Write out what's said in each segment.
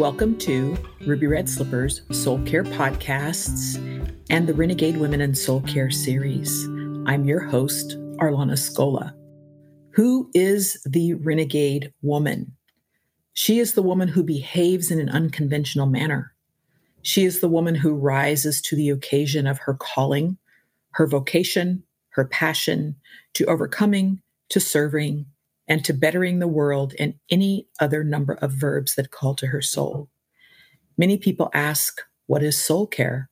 Welcome to Ruby Red Slippers Soul Care Podcasts and the Renegade Women in Soul Care series. I'm your host, Arlana Scola. Who is the renegade woman? She is the woman who behaves in an unconventional manner. She is the woman who rises to the occasion of her calling, her vocation, her passion to overcoming, to serving, and to bettering the world and any other number of verbs that call to her soul. Many people ask, What is soul care?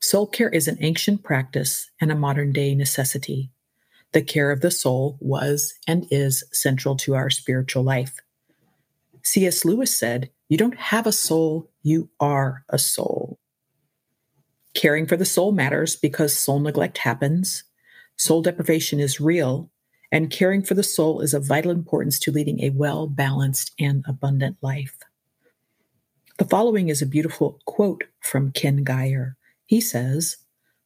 Soul care is an ancient practice and a modern day necessity. The care of the soul was and is central to our spiritual life. C.S. Lewis said, You don't have a soul, you are a soul. Caring for the soul matters because soul neglect happens. Soul deprivation is real and caring for the soul is of vital importance to leading a well balanced and abundant life. The following is a beautiful quote from Ken Gire. He says,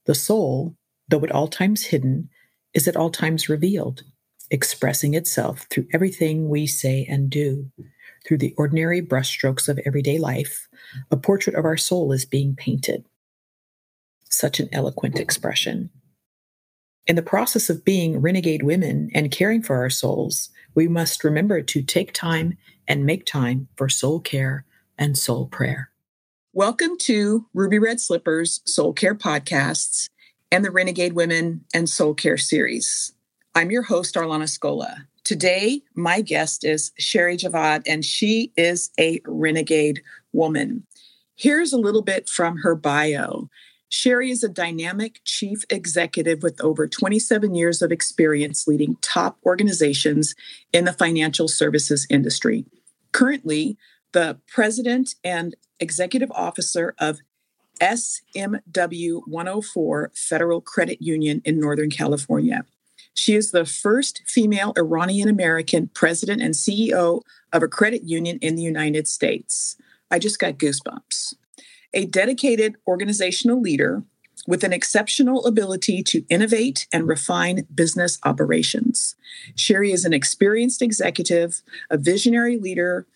The soul, though at all times hidden, is at all times revealed, expressing itself through everything we say and do. Through the ordinary brushstrokes of everyday life, a portrait of our soul is being painted. Such an eloquent expression. In the process of being renegade women and caring for our souls, we must remember to take time and make time for soul care and soul prayer. Welcome to Ruby Red Slippers Soul Care Podcasts and the Renegade Women and Soul Care series. I'm your host, Arlana Scola. Today, my guest is Sherry Javad, and she is a renegade woman. Here's a little bit from her bio. Sherry is a dynamic chief executive with over 27 years of experience leading top organizations in the financial services industry. Currently, the president and executive officer of SMW 104 Federal Credit Union in Northern California. She is the first female Iranian American president and CEO of a credit union in the United States. I just got goosebumps a dedicated organizational leader with an exceptional ability to innovate and refine business operations. Sherry is an experienced executive, a visionary leader,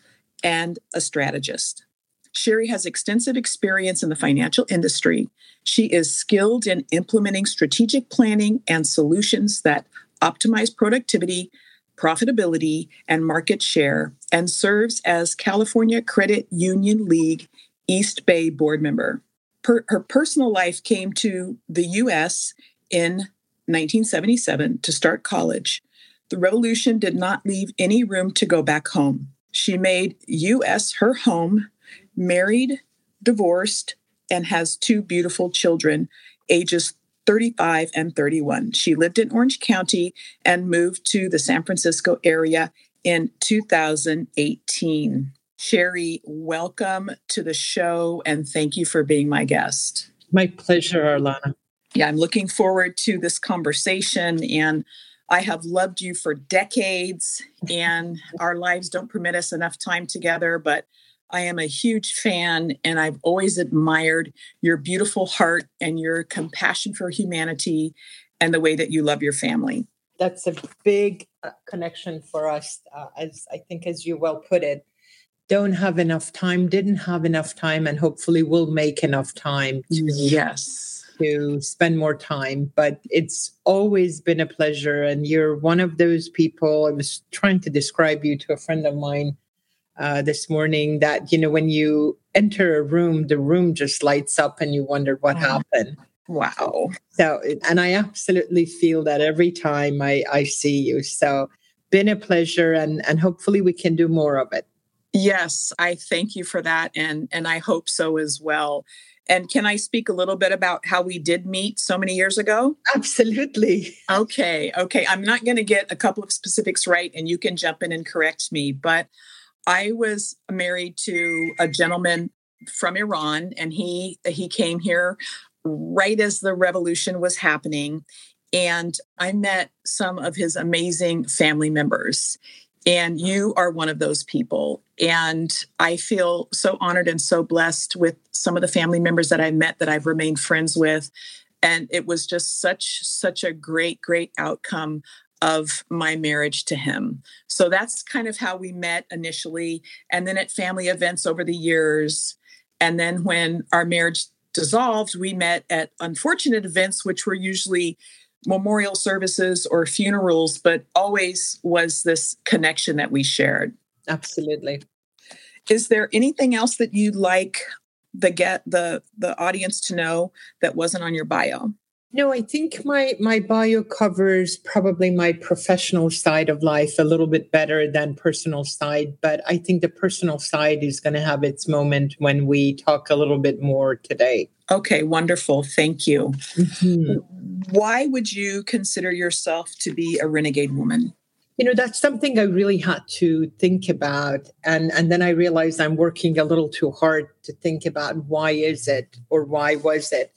and a strategist. Sherry has extensive experience in the financial industry. She is skilled in implementing strategic planning and solutions that optimize productivity, profitability, and market share, and serves as California Credit Union League East Bay board member. Per, her personal life came to the US in 1977 to start college. The revolution did not leave any room to go back home. She made US her home, married, divorced, and has two beautiful children, ages 35 and 31. She lived in Orange County and moved to the San Francisco area in 2018. Sherry, welcome to the show and thank you for being my guest. My pleasure, Arlana. Yeah, I'm looking forward to this conversation and I have loved you for decades and our lives don't permit us enough time together, but I am a huge fan and I've always admired your beautiful heart and your compassion for humanity and the way that you love your family. That's a big uh, connection for us, uh, as I think, as you well put it don't have enough time, didn't have enough time, and hopefully will make enough time to, yes. to spend more time. But it's always been a pleasure. And you're one of those people. I was trying to describe you to a friend of mine uh, this morning that, you know, when you enter a room, the room just lights up and you wonder what oh. happened. Wow. So, and I absolutely feel that every time I, I see you. So, been a pleasure and, and hopefully we can do more of it. Yes, I thank you for that and and I hope so as well. And can I speak a little bit about how we did meet so many years ago? Absolutely. Okay, okay. I'm not going to get a couple of specifics right and you can jump in and correct me, but I was married to a gentleman from Iran and he he came here right as the revolution was happening and I met some of his amazing family members. And you are one of those people. And I feel so honored and so blessed with some of the family members that I met that I've remained friends with. And it was just such, such a great, great outcome of my marriage to him. So that's kind of how we met initially. And then at family events over the years. And then when our marriage dissolved, we met at unfortunate events, which were usually memorial services or funerals, but always was this connection that we shared. Absolutely. Is there anything else that you'd like the get the the audience to know that wasn't on your bio? No, I think my my bio covers probably my professional side of life a little bit better than personal side, but I think the personal side is going to have its moment when we talk a little bit more today. Okay, wonderful. Thank you. Mm-hmm. Why would you consider yourself to be a renegade woman? You know, that's something I really had to think about. And, and then I realized I'm working a little too hard to think about why is it or why was it.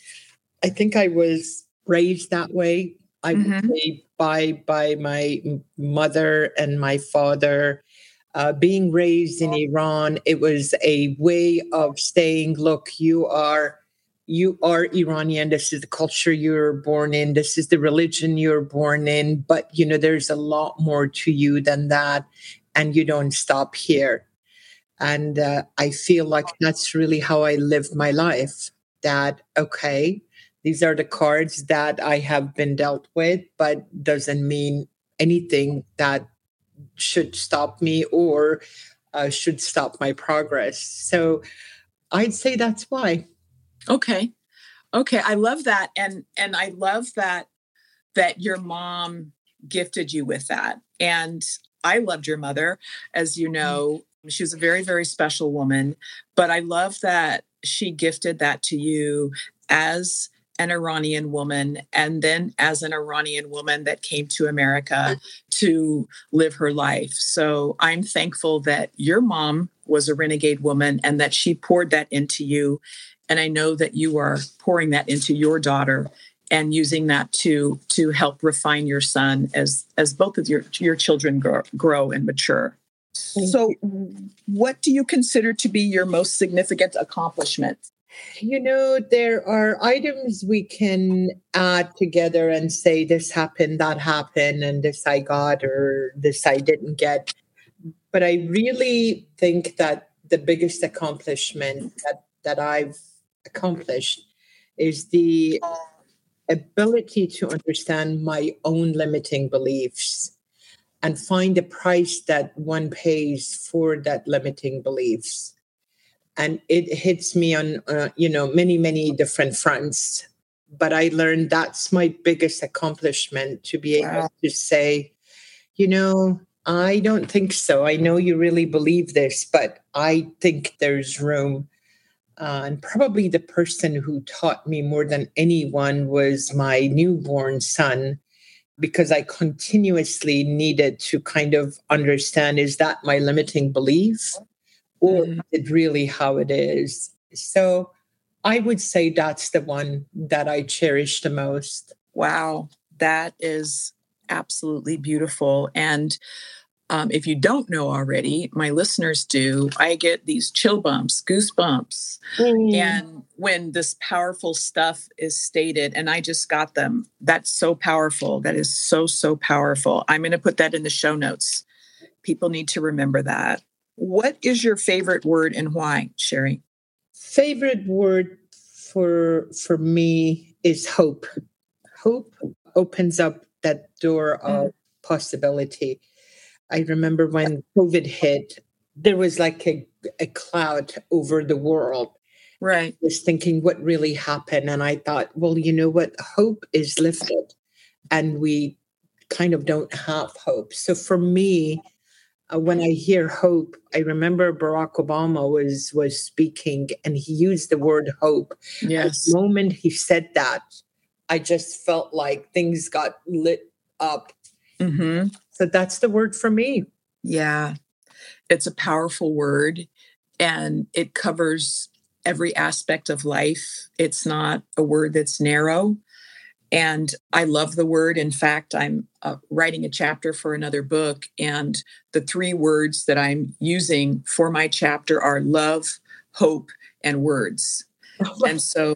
I think I was raised that way. I mm-hmm. would say by by my mother and my father. Uh, being raised in Iran, it was a way of saying, "Look, you are you are Iranian. This is the culture you're born in. This is the religion you're born in. But you know, there's a lot more to you than that, and you don't stop here." And uh, I feel like that's really how I lived my life. That okay, these are the cards that I have been dealt with, but doesn't mean anything that should stop me or uh, should stop my progress. So I'd say that's why. Okay. Okay, I love that and and I love that that your mom gifted you with that. And I loved your mother as you mm. know. She was a very very special woman, but I love that she gifted that to you as an Iranian woman and then as an Iranian woman that came to America to live her life. So I'm thankful that your mom was a renegade woman and that she poured that into you. And I know that you are pouring that into your daughter and using that to to help refine your son as as both of your your children grow, grow and mature. So, what do you consider to be your most significant accomplishment you know, there are items we can add together and say this happened, that happened, and this I got or this I didn't get. But I really think that the biggest accomplishment that, that I've accomplished is the ability to understand my own limiting beliefs and find the price that one pays for that limiting beliefs and it hits me on uh, you know many many different fronts. But i learned that's my biggest accomplishment to be able wow. to say you know i don't think so. I know you really believe this but i think there's room. Uh, and probably the person who taught me more than anyone was my newborn son because i continuously needed to kind of understand is that my limiting belief or mm. is it really how it is? So I would say that's the one that I cherish the most. Wow, that is absolutely beautiful. And um, if you don't know already, my listeners do, I get these chill bumps, goosebumps. Mm. And when this powerful stuff is stated, and I just got them, that's so powerful. That is so, so powerful. I'm going to put that in the show notes. People need to remember that. What is your favorite word and why, Sherry? Favorite word for for me is hope. Hope opens up that door of mm. possibility. I remember when COVID hit, there was like a, a cloud over the world. Right. I was thinking what really happened. And I thought, well, you know what? Hope is lifted and we kind of don't have hope. So for me, when I hear hope, I remember Barack Obama was was speaking and he used the word hope. Yes. the moment he said that, I just felt like things got lit up. Mm-hmm. So that's the word for me. Yeah, it's a powerful word, and it covers every aspect of life. It's not a word that's narrow. And I love the word. In fact, I'm uh, writing a chapter for another book, and the three words that I'm using for my chapter are love, hope, and words. and so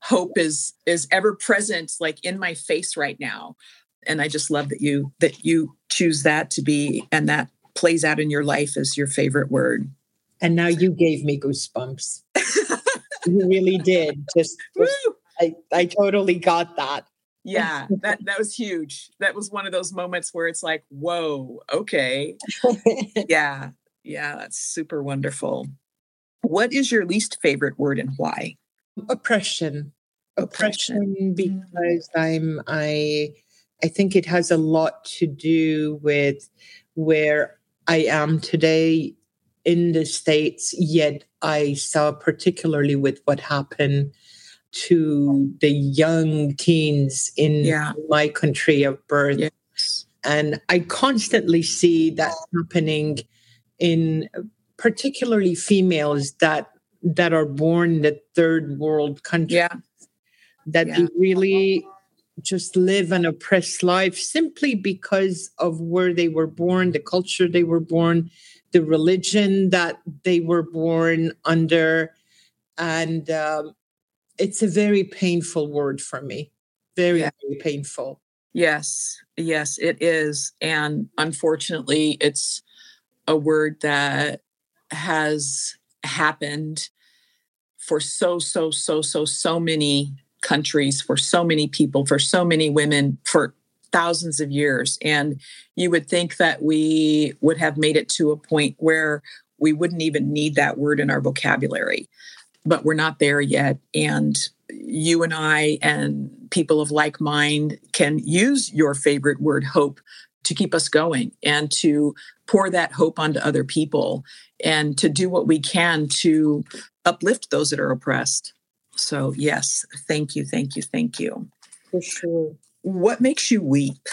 hope is is ever present like in my face right now and I just love that you that you choose that to be and that plays out in your life as your favorite word. And now you gave me goosebumps. you really did. Just, just I, I totally got that. Yeah, that that was huge. That was one of those moments where it's like, whoa, okay. yeah, yeah, that's super wonderful. What is your least favorite word and why? Oppression. Oppression, Oppression mm. because I'm I I think it has a lot to do with where I am today in the States, yet I saw particularly with what happened to the young teens in yeah. my country of birth. Yes. And I constantly see that happening in particularly females that that are born in the third world country. Yeah. That yeah. they really just live an oppressed life simply because of where they were born, the culture they were born, the religion that they were born under. And um, it's a very painful word for me. Very, yeah. very painful. Yes, yes, it is. And unfortunately, it's a word that has happened for so, so, so, so, so many countries, for so many people, for so many women, for thousands of years. And you would think that we would have made it to a point where we wouldn't even need that word in our vocabulary but we're not there yet. And you and I and people of like mind can use your favorite word, hope, to keep us going and to pour that hope onto other people and to do what we can to uplift those that are oppressed. So, yes, thank you, thank you, thank you. For sure. What makes you weep?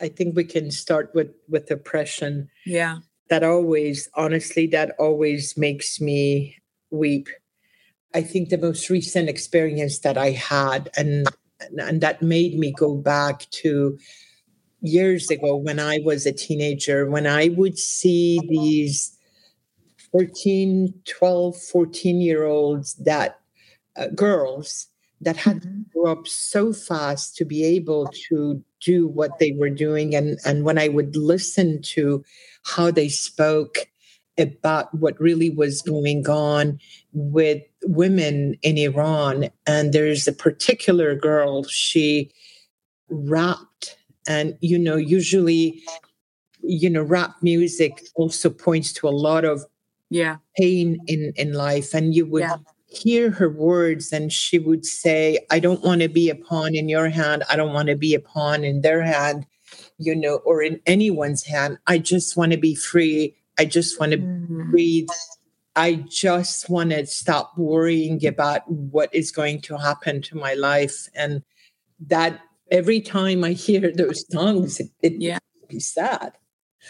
I think we can start with with oppression. Yeah. That always, honestly, that always makes me weep I think the most recent experience that I had, and and that made me go back to years ago when I was a teenager, when I would see these 13, 12, 14 year olds that uh, girls that had mm-hmm. grow up so fast to be able to do what they were doing. And, and when I would listen to how they spoke about what really was going on with women in Iran. And there's a particular girl, she rapped. And, you know, usually, you know, rap music also points to a lot of yeah pain in in life and you would yeah. hear her words and she would say i don't want to be a pawn in your hand i don't want to be a pawn in their hand you know or in anyone's hand i just want to be free I just want to mm-hmm. breathe. I just want to stop worrying about what is going to happen to my life. And that every time I hear those songs, it, it yeah. makes me sad.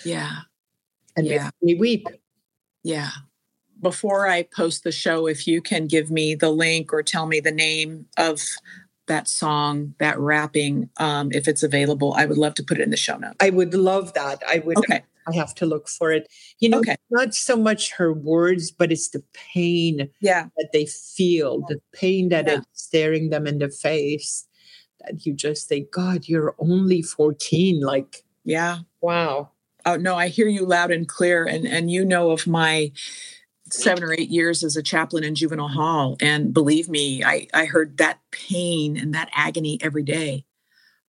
Yeah. And yeah. makes me weep. Yeah. Before I post the show, if you can give me the link or tell me the name of that song, that rapping, um, if it's available, I would love to put it in the show notes. I would love that. I would. Okay. I have to look for it. You know, okay. not so much her words, but it's the pain yeah. that they feel, the pain that yeah. it's staring them in the face. That you just say, God, you're only 14. Like, yeah. Wow. Oh no, I hear you loud and clear. And and you know of my seven or eight years as a chaplain in juvenile hall. And believe me, I, I heard that pain and that agony every day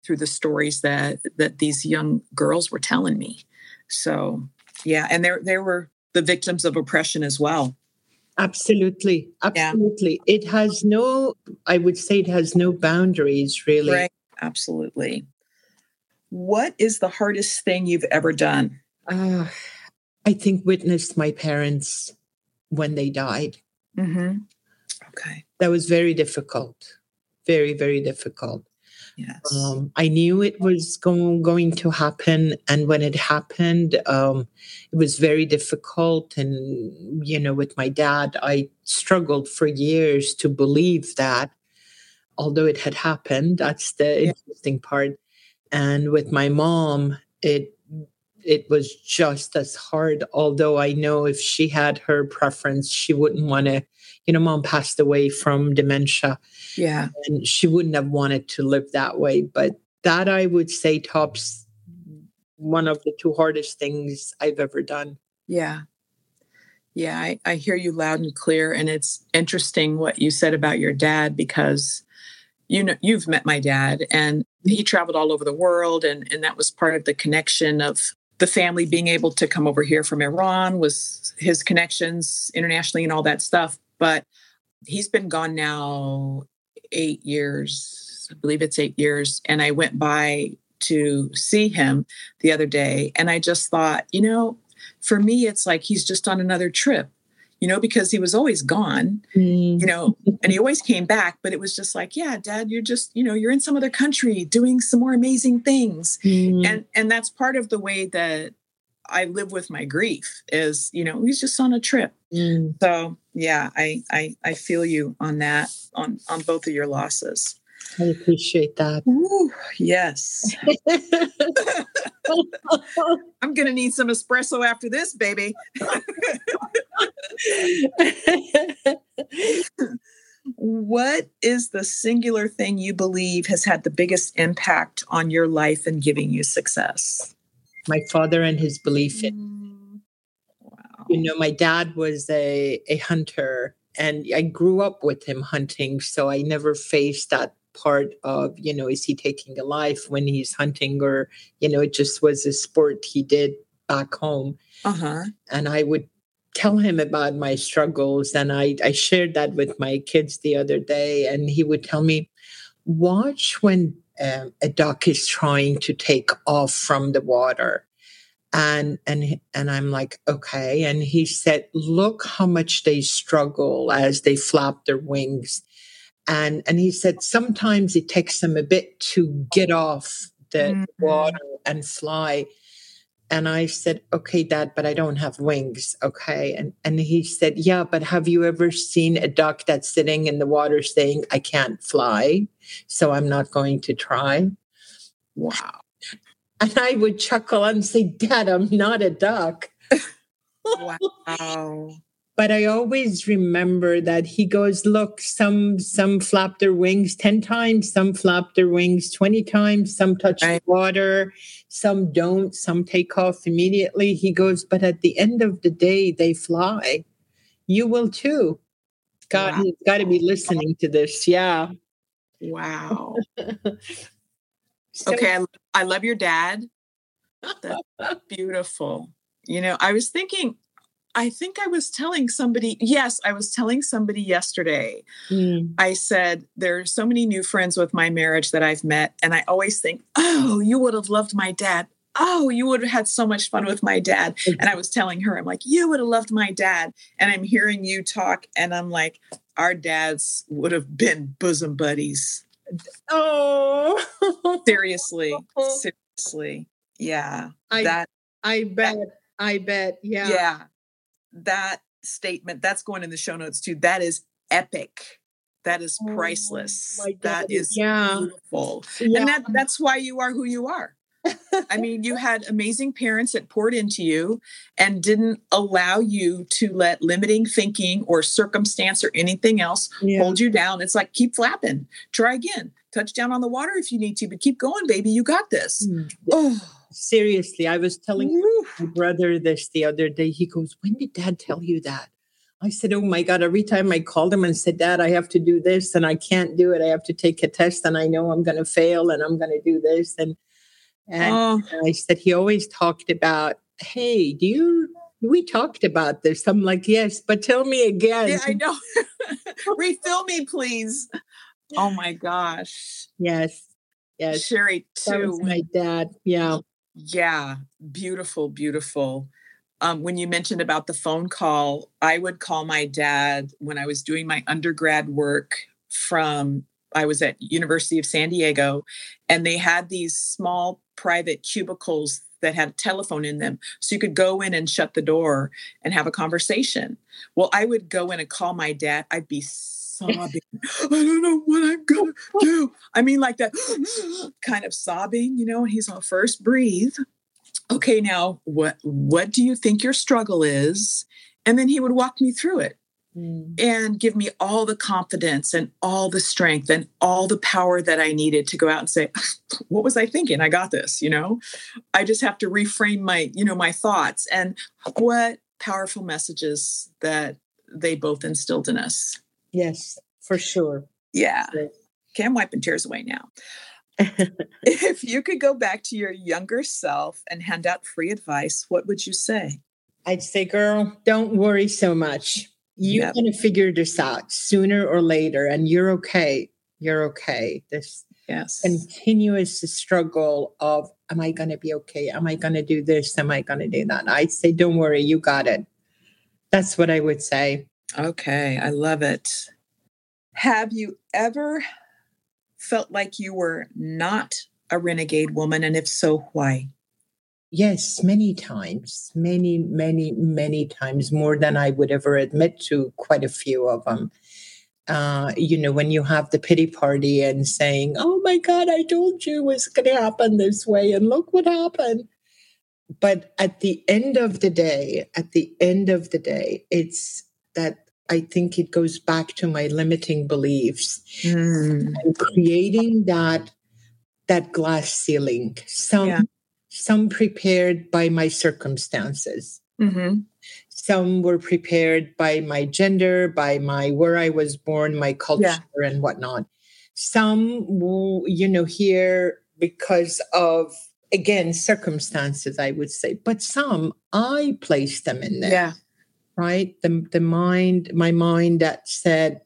through the stories that that these young girls were telling me. So yeah, and there there were the victims of oppression as well. Absolutely. Absolutely. Yeah. It has no, I would say it has no boundaries really. Right. Absolutely. What is the hardest thing you've ever done? Uh, I think witnessed my parents when they died. Mm-hmm. Okay. That was very difficult. Very, very difficult. Yes. Um, I knew it was going going to happen, and when it happened, um, it was very difficult. And you know, with my dad, I struggled for years to believe that, although it had happened. That's the yeah. interesting part. And with my mom, it it was just as hard. Although I know if she had her preference, she wouldn't want to you know, mom passed away from dementia. Yeah. And she wouldn't have wanted to live that way. But that I would say tops one of the two hardest things I've ever done. Yeah. Yeah, I, I hear you loud and clear. And it's interesting what you said about your dad because you know you've met my dad and he traveled all over the world and, and that was part of the connection of the family being able to come over here from Iran was his connections internationally and all that stuff. But he's been gone now eight years. I believe it's eight years. And I went by to see him the other day. And I just thought, you know, for me, it's like he's just on another trip, you know, because he was always gone, mm. you know, and he always came back. But it was just like, yeah, dad, you're just, you know, you're in some other country doing some more amazing things. Mm. And and that's part of the way that I live with my grief is, you know, he's just on a trip. Mm. So yeah, I, I I feel you on that on on both of your losses. I appreciate that. Ooh, yes. I'm gonna need some espresso after this, baby. what is the singular thing you believe has had the biggest impact on your life and giving you success? My father and his belief in. Mm. Wow. You know, my dad was a, a hunter and I grew up with him hunting, so I never faced that part of you know is he taking a life when he's hunting or you know it just was a sport he did back home uh-huh. and i would tell him about my struggles and I, I shared that with my kids the other day and he would tell me watch when um, a duck is trying to take off from the water. And and and i'm like okay. And he said look how much they struggle as they flap their wings. And and he said sometimes it takes them a bit to get off the mm-hmm. water and fly and i said okay dad but i don't have wings okay? And and he said yeah but have you ever seen a duck that's sitting in the water saying i can't fly so i'm not going to try wow. And i would chuckle and say dad i'm not a duck. Wow but I always remember that he goes, look, some some flap their wings 10 times, some flap their wings 20 times, some touch right. the water, some don't, some take off immediately. He goes, but at the end of the day, they fly. You will too. God, wow. he's got to be listening to this. Yeah. Wow. so, okay. I, I love your dad. That's beautiful. You know, I was thinking I think I was telling somebody, yes, I was telling somebody yesterday. Mm. I said, there are so many new friends with my marriage that I've met. And I always think, oh, you would have loved my dad. Oh, you would have had so much fun with my dad. And I was telling her, I'm like, you would have loved my dad. And I'm hearing you talk, and I'm like, our dads would have been bosom buddies. Oh, seriously, seriously. Yeah. I, that I bet. That, I bet. Yeah. Yeah that statement that's going in the show notes too that is epic. That is oh priceless. oh that is yeah. beautiful. Yeah. and that that's why you are who you are. I mean you had amazing parents that poured into you and didn't allow you to let limiting thinking or circumstance or anything else yeah. hold you down. It's like keep flapping. Try again. Touch down on the water if you need to but keep going baby. You got this. Mm. oh seriously, I was telling my brother this the other day. He goes, When did dad tell you that? I said, Oh my God, every time I called him and said, Dad, I have to do this and I can't do it. I have to take a test and I know I'm going to fail and I'm going to do this. And, and oh. I said, He always talked about, Hey, do you, we talked about this. I'm like, Yes, but tell me again. Yeah, I know. Refill me, please. Oh my gosh. Yes. Yes. Sherry, too. That was my dad. Yeah. Yeah, beautiful, beautiful. Um, when you mentioned about the phone call, I would call my dad when I was doing my undergrad work from I was at University of San Diego, and they had these small private cubicles that had a telephone in them. So you could go in and shut the door and have a conversation. Well, I would go in and call my dad. I'd be sobbing. I don't know what I'm gonna do. I mean, like that kind of sobbing, you know. And he's all first breathe. Okay, now what what do you think your struggle is? And then he would walk me through it. mm. and give me all the confidence and all the strength and all the power that I needed to go out and say, what was I thinking? I got this, you know? I just have to reframe my, you know, my thoughts and what powerful messages that they both instilled in us. Yes, for sure. Yeah. Okay, I'm wiping tears away now. if you could go back to your younger self and hand out free advice, what would you say? I'd say, girl, don't worry so much. You're yep. going to figure this out sooner or later, and you're okay. You're okay. This yes. continuous struggle of, am I going to be okay? Am I going to do this? Am I going to do that? I'd say, don't worry, you got it. That's what I would say. Okay, I love it. Have you ever felt like you were not a renegade woman? And if so, why? Yes, many times, many, many, many times, more than I would ever admit to, quite a few of them. Uh, you know, when you have the pity party and saying, Oh my God, I told you it was going to happen this way, and look what happened. But at the end of the day, at the end of the day, it's that I think it goes back to my limiting beliefs mm. and creating that that glass ceiling. Some yeah some prepared by my circumstances. Mm-hmm. Some were prepared by my gender, by my where I was born, my culture, yeah. and whatnot. Some, you know, here because of again circumstances, I would say, but some I placed them in there. Yeah. Right. The the mind, my mind that said,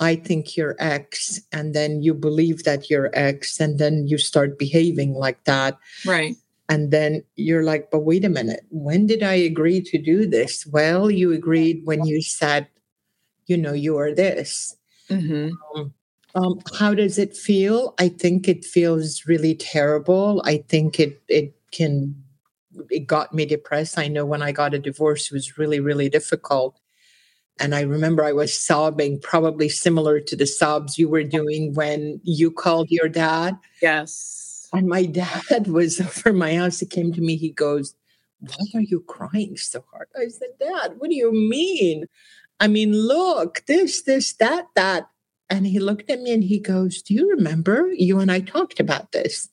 I think you're X, and then you believe that you're X, and then you start behaving like that. Right. And then you're like, but wait a minute, when did I agree to do this? Well, you agreed when you said, you know, you are this. Mm-hmm. Um, um, how does it feel? I think it feels really terrible. I think it it can it got me depressed. I know when I got a divorce, it was really really difficult. And I remember I was sobbing, probably similar to the sobs you were doing when you called your dad. Yes and my dad was over my house. He came to me. He goes, Why are you crying so hard? I said, Dad, what do you mean? I mean, look, this, this, that, that. And he looked at me and he goes, Do you remember you and I talked about this?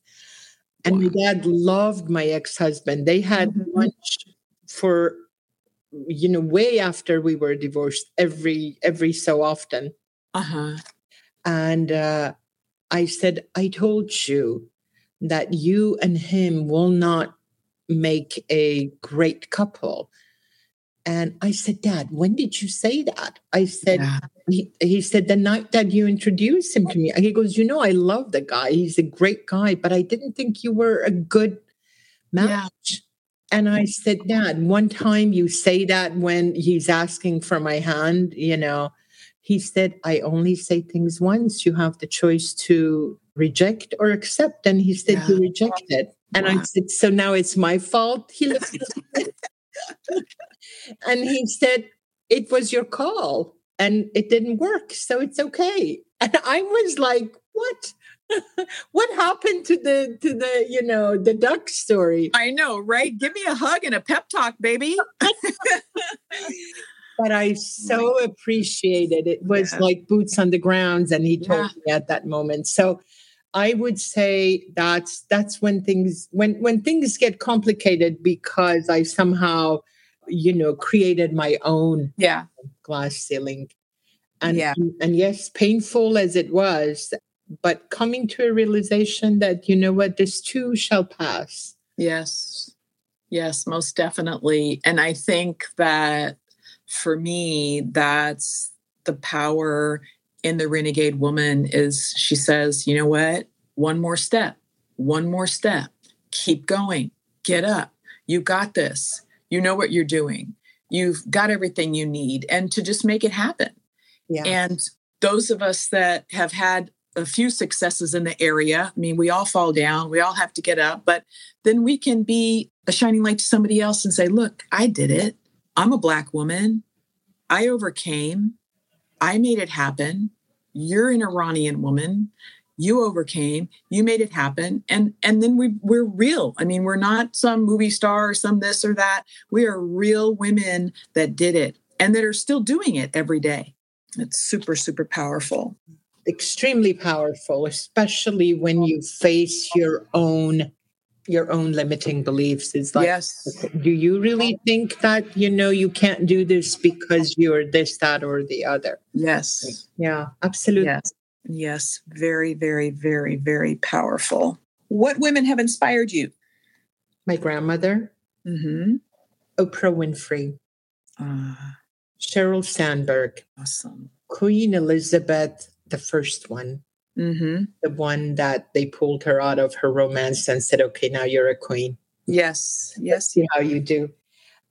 And my dad loved my ex husband. They had mm-hmm. lunch for, you know, way after we were divorced every every so often. Uh huh. And uh, I said, I told you that you and him will not make a great couple. And I said, Dad, when did you say that? I said, yeah. he, he said, the night that you introduced him to me. He goes, You know, I love the guy. He's a great guy, but I didn't think you were a good match. Yeah. And I said, Dad, one time you say that when he's asking for my hand, you know, he said, I only say things once. You have the choice to reject or accept. And he said, yeah. You rejected. And I said, So now it's my fault. He looked and he said, It was your call and it didn't work. So it's okay. And I was like, What? what happened to the to the you know the duck story i know right give me a hug and a pep talk baby but I so appreciated it. was yeah. like boots on the grounds, and he told yeah. me at that moment. So I would say that's that's when things when when things get complicated because I somehow you know created my own yeah glass ceiling and yeah. and, and yes painful as it was but coming to a realization that you know what this too shall pass yes yes most definitely and i think that for me that's the power in the renegade woman is she says, you know what? One more step, one more step. Keep going. Get up. You got this. You know what you're doing. You've got everything you need, and to just make it happen. Yeah. And those of us that have had a few successes in the area, I mean, we all fall down, we all have to get up, but then we can be a shining light to somebody else and say, look, I did it. I'm a Black woman. I overcame. I made it happen you're an Iranian woman. You overcame. You made it happen, and and then we we're real. I mean, we're not some movie star or some this or that. We are real women that did it, and that are still doing it every day. It's super, super powerful. Extremely powerful, especially when you face your own your own limiting beliefs is like yes do you really think that you know you can't do this because you're this that or the other yes yeah absolutely yes yes very very very very powerful what women have inspired you my grandmother mm-hmm. oprah winfrey uh, sheryl sandberg awesome queen elizabeth the first one mm-hmm. the one that they pulled her out of her romance and said, okay, now you're a queen. Yes, yes. See how you do.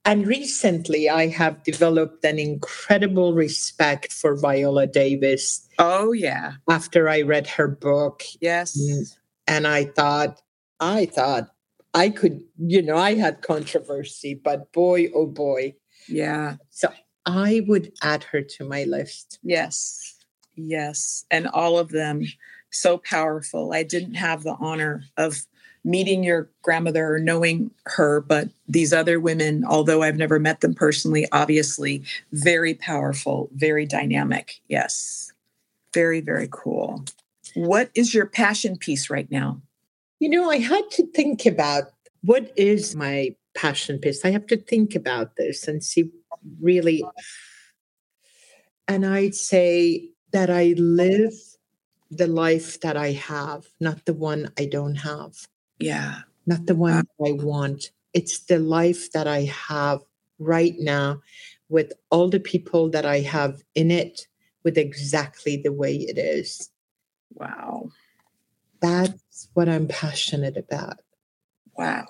And recently, I have developed an incredible respect for Viola Davis. Oh, yeah. After I read her book. Yes. Mm. And I thought, I thought I could, you know, I had controversy, but boy, oh boy. Yeah. So I would add her to my list. Yes. Yes. And all of them so powerful. I didn't have the honor of meeting your grandmother or knowing her, but these other women, although I've never met them personally, obviously very powerful, very dynamic. Yes. Very, very cool. What is your passion piece right now? You know, I had to think about what is my passion piece. I have to think about this and see really. And I'd say that I live the life that I have, not the one I don't have. Yeah. Not the one uh, I want. It's the life that I have right now with all the people that I have in it with exactly the way it is. Wow. That's what I'm passionate about. Wow.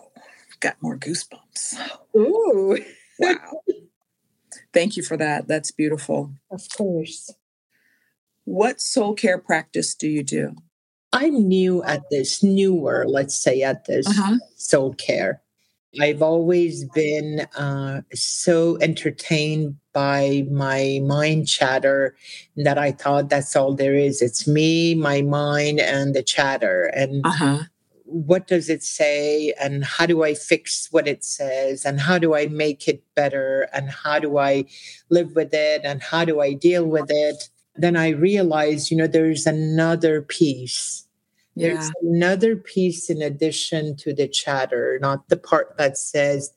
Got more goosebumps. Ooh. wow. Thank you for that. That's beautiful. Of course. What soul care practice do you do? I'm new at this, newer, let's say, at this uh-huh. soul care. I've always been uh, so entertained by my mind chatter that I thought that's all there is. It's me, my mind, and the chatter. And uh-huh. what does it say? And how do I fix what it says? And how do I make it better? And how do I live with it? And how do I deal with it? then I realized, you know, there's another piece. Yeah. There's another piece in addition to the chatter, not the part that says,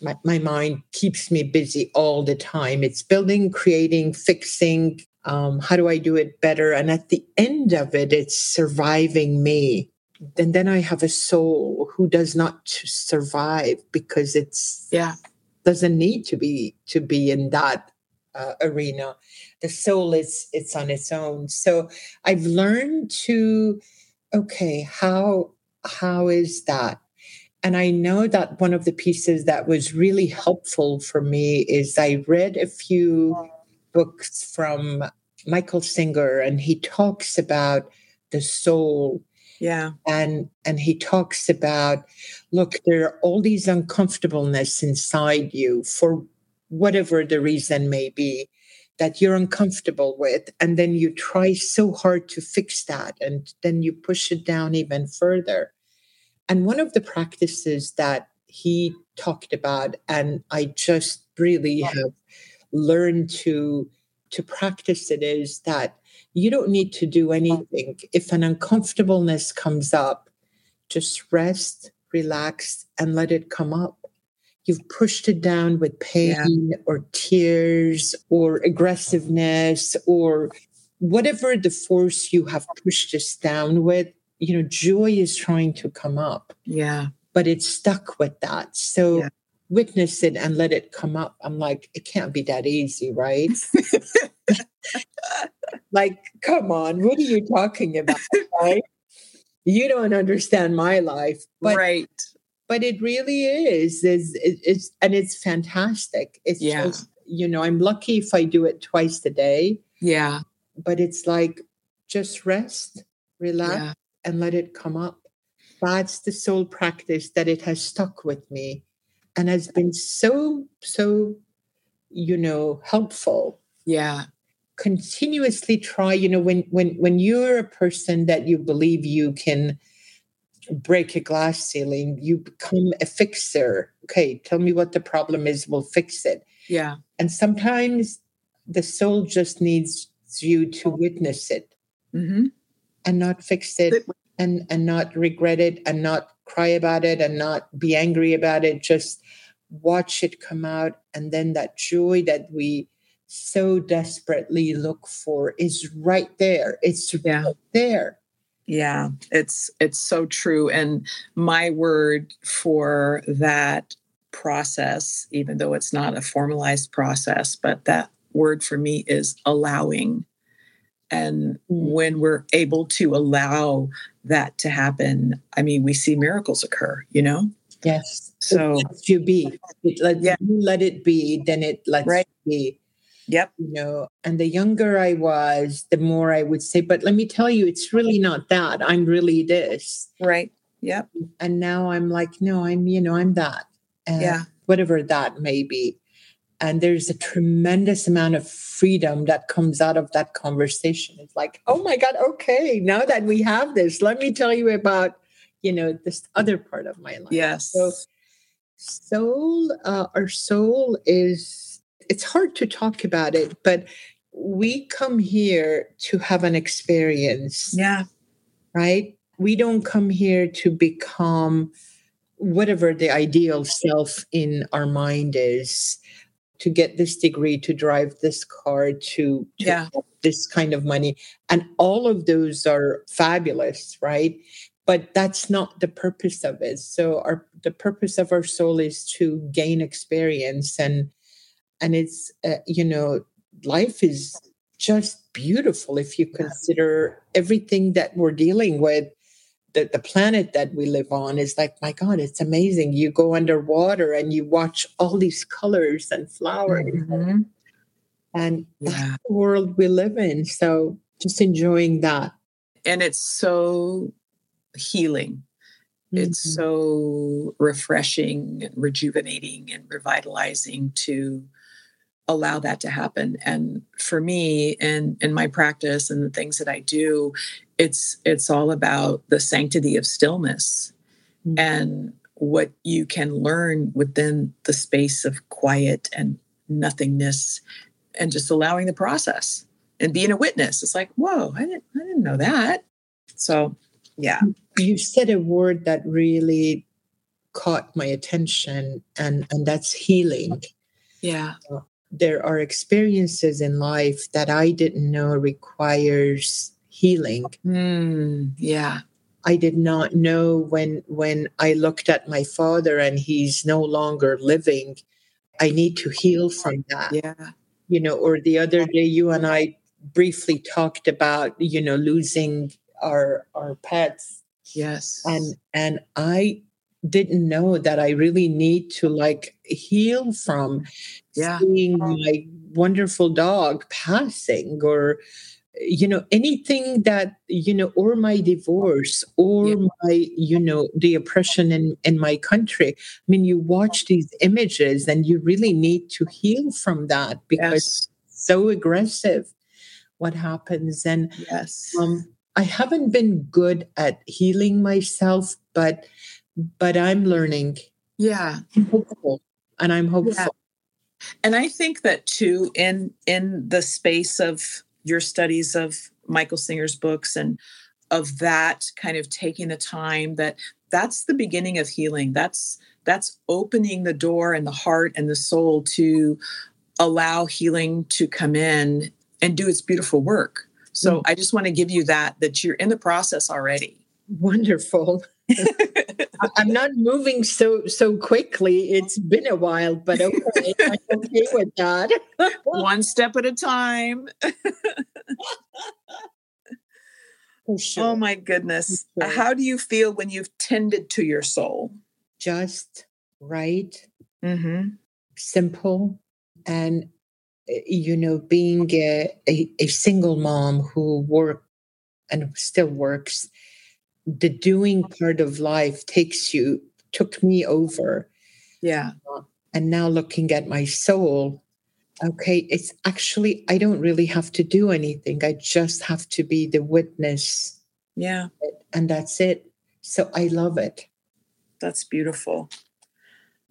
my, my mind keeps me busy all the time. It's building, creating, fixing. Um, how do I do it better? And at the end of it, it's surviving me. And then I have a soul who does not survive because it's yeah doesn't need to be to be in that uh, arena the soul is it's on its own so i've learned to okay how how is that? And i know that one of the pieces that was really helpful for me is i read a few books from michael singer and he talks about the soul. Yeah. And and he talks about look there are all these uncomfortableness inside you for whatever the reason may be that you're uncomfortable with and then you try so hard to fix that and then you push it down even further. And one of the practices that he talked about and i just really have learned to to practice it is that you don't need to do anything. If an uncomfortableness comes up just rest relax and let it come up you've pushed it down with pain yeah. or tears or aggressiveness or whatever the force you have pushed us down with you know joy is trying to come up. Yeah. But it's stuck with that. So yeah. witness it and let it come up. I'm like it can't be that easy right? Like come on what are you talking about right? You don't understand my life but right but it really is is it's and it's fantastic. It's yeah. just you know i'm lucky if i do it twice a day. Yeah. But it's like just rest relax yeah. and let it come up. That's the soul practice that it has stuck with me and has been so so you know helpful. Yeah. Continuously try you know when when when you're a person that you believe you can break a glass ceiling, you become a fixer. Okay, tell me what the problem is, we'll fix it. Yeah. And sometimes the soul just needs you to witness it Mm-hmm. and not fix it and and not regret it and not cry about it and not be angry about it just watch it come out and then that joy that we so desperately look for is right there it's Yeah. right there Yeah, it's it's so true. And my word for that process, even though it's not a formalized process, but that word for me is allowing. And Mm. when we're able to allow that to happen, I mean, we see miracles occur, you know? yes So, it you be it let, Yeah. you let it be then it lets Right. be yep. you know and the younger i was the more i would say but let me tell you it's really not that i'm really this Right. Yep. and now i'm like no i'm you know i'm that and Yeah. whatever that may be and there's a tremendous amount of freedom that comes out of that conversation it's like oh my god okay now that we have this let me tell you about you know this other part of my life Yes. so soul uh, our soul is it's hard to talk about it but we come here to have an experience. Yeah. right? We don't come here to become whatever the ideal self in our mind is to get this degree to drive this car to, to Yeah. this kind of money. And all of those are fabulous right? But that's not the purpose of it. So our the purpose of our soul is to gain experience and and it's uh, you know life is just beautiful if you consider everything that we're dealing with the, the planet that we live on is like my god it's amazing you go underwater and you watch all these colors and flowers Mhm. and that's the world we live in so just enjoying that And it's so healing. It's Mhm. so refreshing and rejuvenating and revitalizing to allow that to happen. And for me and in my practice and the things that I do, it's it's all about the sanctity of stillness Mhm. and what you can learn within the space of quiet and nothingness and just allowing the process and being a witness. It's like, whoa, I didn't I didn't know that. So yeah. you said a word that really caught my attention and and that's healing Yeah. There are experiences in life that i didn't know requires healing Mm, yeah. i did not know when when i looked at my father and he's no longer living i need to heal from that Yeah. you know or the other day you and i briefly talked about you know losing our our pets Yes. and and i didn't know that i really need to like heal from Yeah. seeing my wonderful dog passing or you know anything that you know or my divorce or Yeah. my you know the oppression in in my country i mean you watch these images and you really need to heal from that because yes. so aggressive what happens and Yes. um, I haven't been good at healing myself, but but I'm learning. yeah. I'm hopeful, and I'm hopeful. And I think that too, in in the space of your studies of Michael Singer's books and of that kind of taking the time that that's the beginning of healing. That's that's opening the door and the heart and the soul to allow healing to come in and do its beautiful work. So mm. I just want to give you that that you're in the process already. Wonderful. I'm not moving so so quickly. It's been a while, but okay, I'm okay with that. One step at a time. Sure. Oh my goodness. Sure. How do you feel when you've tended to your soul? Just right, Mm-hmm. simple, and you know, being a, a, a single mom who worked and still works, the doing part of life takes you took me over Yeah. and now looking at my soul okay it's actually i don't really have to do anything i just have to be the witness Yeah. and that's it So I love it. That's beautiful.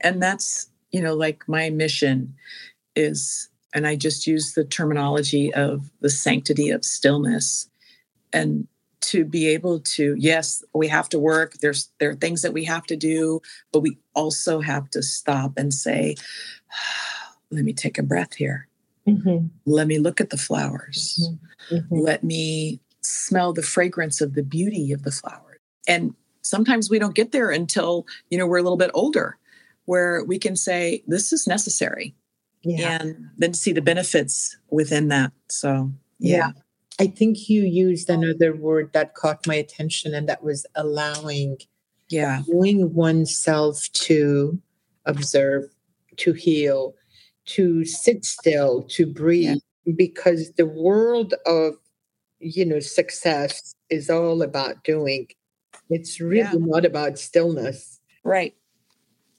And that's, you know, like my mission is, and I just use the terminology of the sanctity of stillness. And to be able to yes we have to work there's there are things that we have to do but we also have to stop and say let me take a breath here mm-hmm. let me look at the flowers mm-hmm. Mm-hmm. let me smell the fragrance of the beauty of the flower and sometimes we don't get there until you know we're a little bit older where we can say this is necessary yeah. and then see the benefits within that so yeah. yeah. I think you used oh. another word that caught my attention, and that was allowing. Yeah. Allowing oneself to observe, to heal, to sit still, to breathe, yeah. because the world of, you know, success is all about doing. It's really yeah. not about stillness. Right.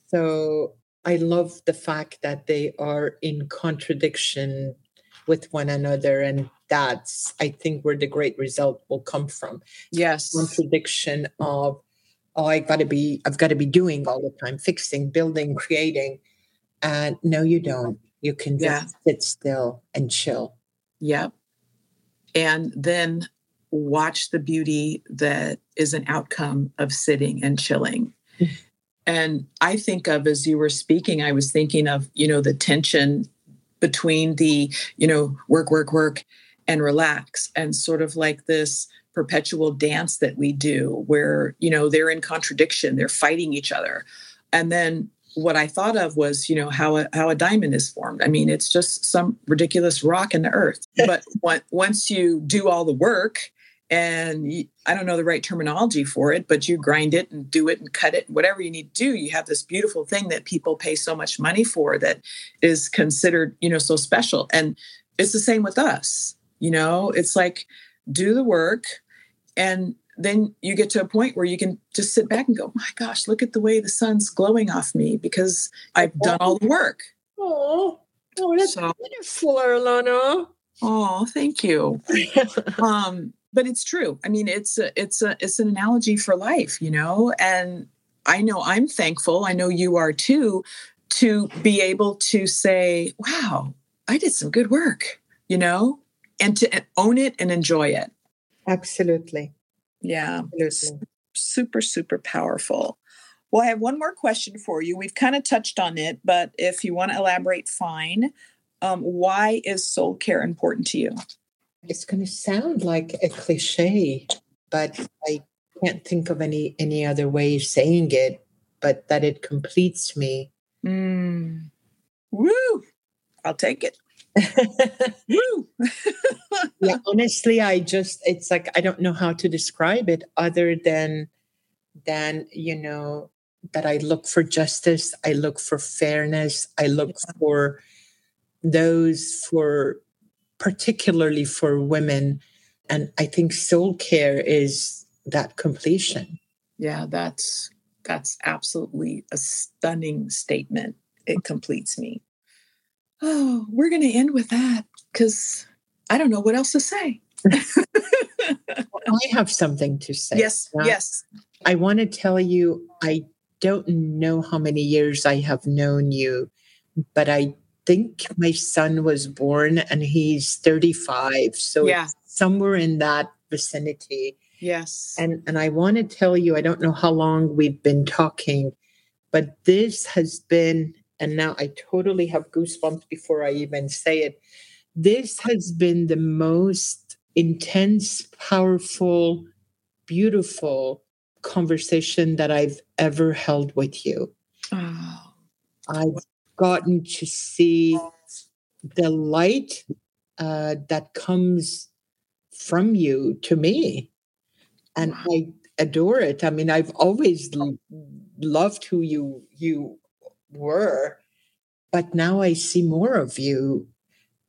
So I love the fact that they are in contradiction with one another and that's i think where the great result will come from. Yes. Contradiction of oh i gotta be i've got to be doing all the time fixing building creating and no you don't. You can just yeah. sit still and chill. Yep. And then watch the beauty that is an outcome of sitting and chilling. Mm. and i think of as you were speaking i was thinking of you know the tension between the you know work work work and relax and sort of like this perpetual dance that we do where you know they're in contradiction they're fighting each other. And then what i thought of was you know how a, how a diamond is formed. I mean it's just some ridiculous rock in the earth. But once you do all the work and i don't know the right terminology for it but you grind it and do it and cut it whatever you need to do you have this beautiful thing that people pay so much money for that is considered you know so special and it's the same with us you know, it's like do the work and then you get to a point where you can just sit back and go, my gosh, look at the way the sun's glowing off me because I've done all the work. Oh, oh that's so, beautiful, Arlana. Oh, thank you. um, but it's true. I mean, it's a, it's a, it's an analogy for life, you know, and I know I'm thankful. I know you are too, to be able to say, wow, I did some good work, you know, and to own it and enjoy it. Absolutely. Yeah. Absolutely. Super, super powerful. Well, I have one more question for you. We've kind of touched on it, but if you want to elaborate, fine. Um, why is soul care important to you? It's going to sound like a cliche, but I can't think of any any other way of saying it. But that it completes me. Mm. Woo! I'll take it. Woo! yeah, honestly, I just it's like I don't know how to describe it other than than you know that I look for justice, I look for fairness, I look yeah. for those for particularly for women and I think soul care is that completion. Yeah, that's that's absolutely a stunning statement. It completes me. Oh, we're going to end with that because I don't know what else to say. I have something to say. Yes, yes. I want to tell you, I don't know how many years I have known you, but I think my son was born and he's 35. So yeah. somewhere in that vicinity. Yes. And and I want to tell you, I don't know how long we've been talking, but this has been and now I totally have goosebumps before I even say it. This has been the most intense, powerful, beautiful conversation that I've ever held with you. Oh. I've gotten to see the light uh, that comes from you to me. And I adore it. I mean, I've always loved who you you were. But now I see more of you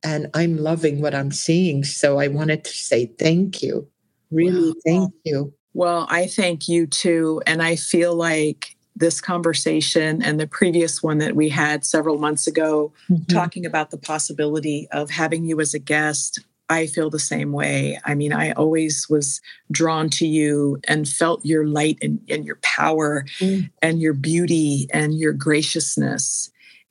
and I'm loving what I'm seeing. So I wanted to say thank you. Really, wow. thank you. Well, I thank you too. And I feel like this conversation and the previous one that we had several months ago, mm-hmm. talking about the possibility of having you as a guest, I feel the same way. I mean, I always was drawn to you and felt your light and, and your power mm. and your beauty and your graciousness.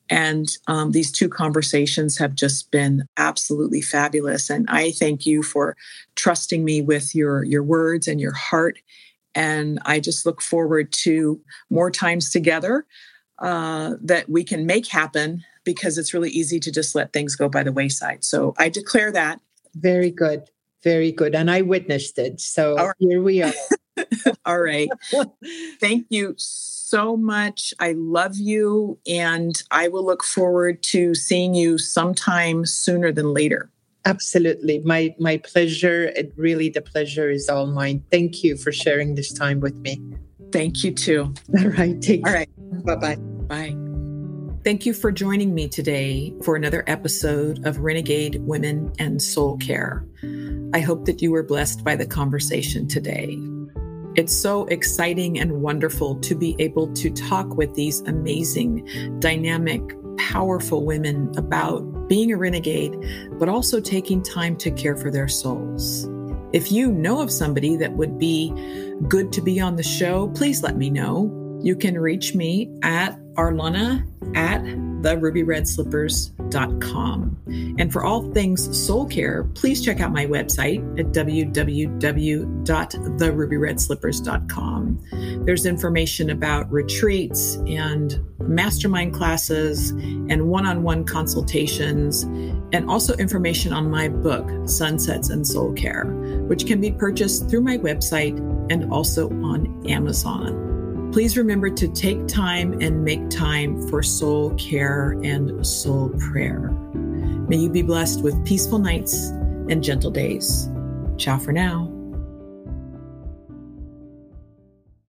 And um, these two conversations have just been absolutely fabulous. And I thank you for trusting me with your, your words and your heart. And I just look forward to more times together uh, that we can make happen because it's really easy to just let things go by the wayside. So I declare that. Very good. Very good. And I witnessed it. So right. here we are. All right. Thank you so much. I love you. And I will look forward to seeing you sometime sooner than later. Absolutely. My my pleasure. It really the pleasure is all mine. Thank you for sharing this time with me. Thank you too. All right. Take All right. Bye-bye. Bye. Thank you for joining me today for another episode of Renegade Women and Soul Care. I hope that you were blessed by the conversation today. It's so exciting and wonderful to be able to talk with these amazing, dynamic, powerful women about being a renegade, but also taking time to care for their souls. If you know of somebody that would be good to be on the show, please let me know. You can reach me at arlana at therubyredslippers.com. And for all things soul care, please check out my website at www.therubyredslippers.com. There's information about retreats and mastermind classes and one on one consultations, and also information on my book, Sunsets and Soul Care, which can be purchased through my website and also on Amazon. Please remember to take time and make time for soul care and soul prayer. May you be blessed with peaceful nights and gentle days. Ciao for now.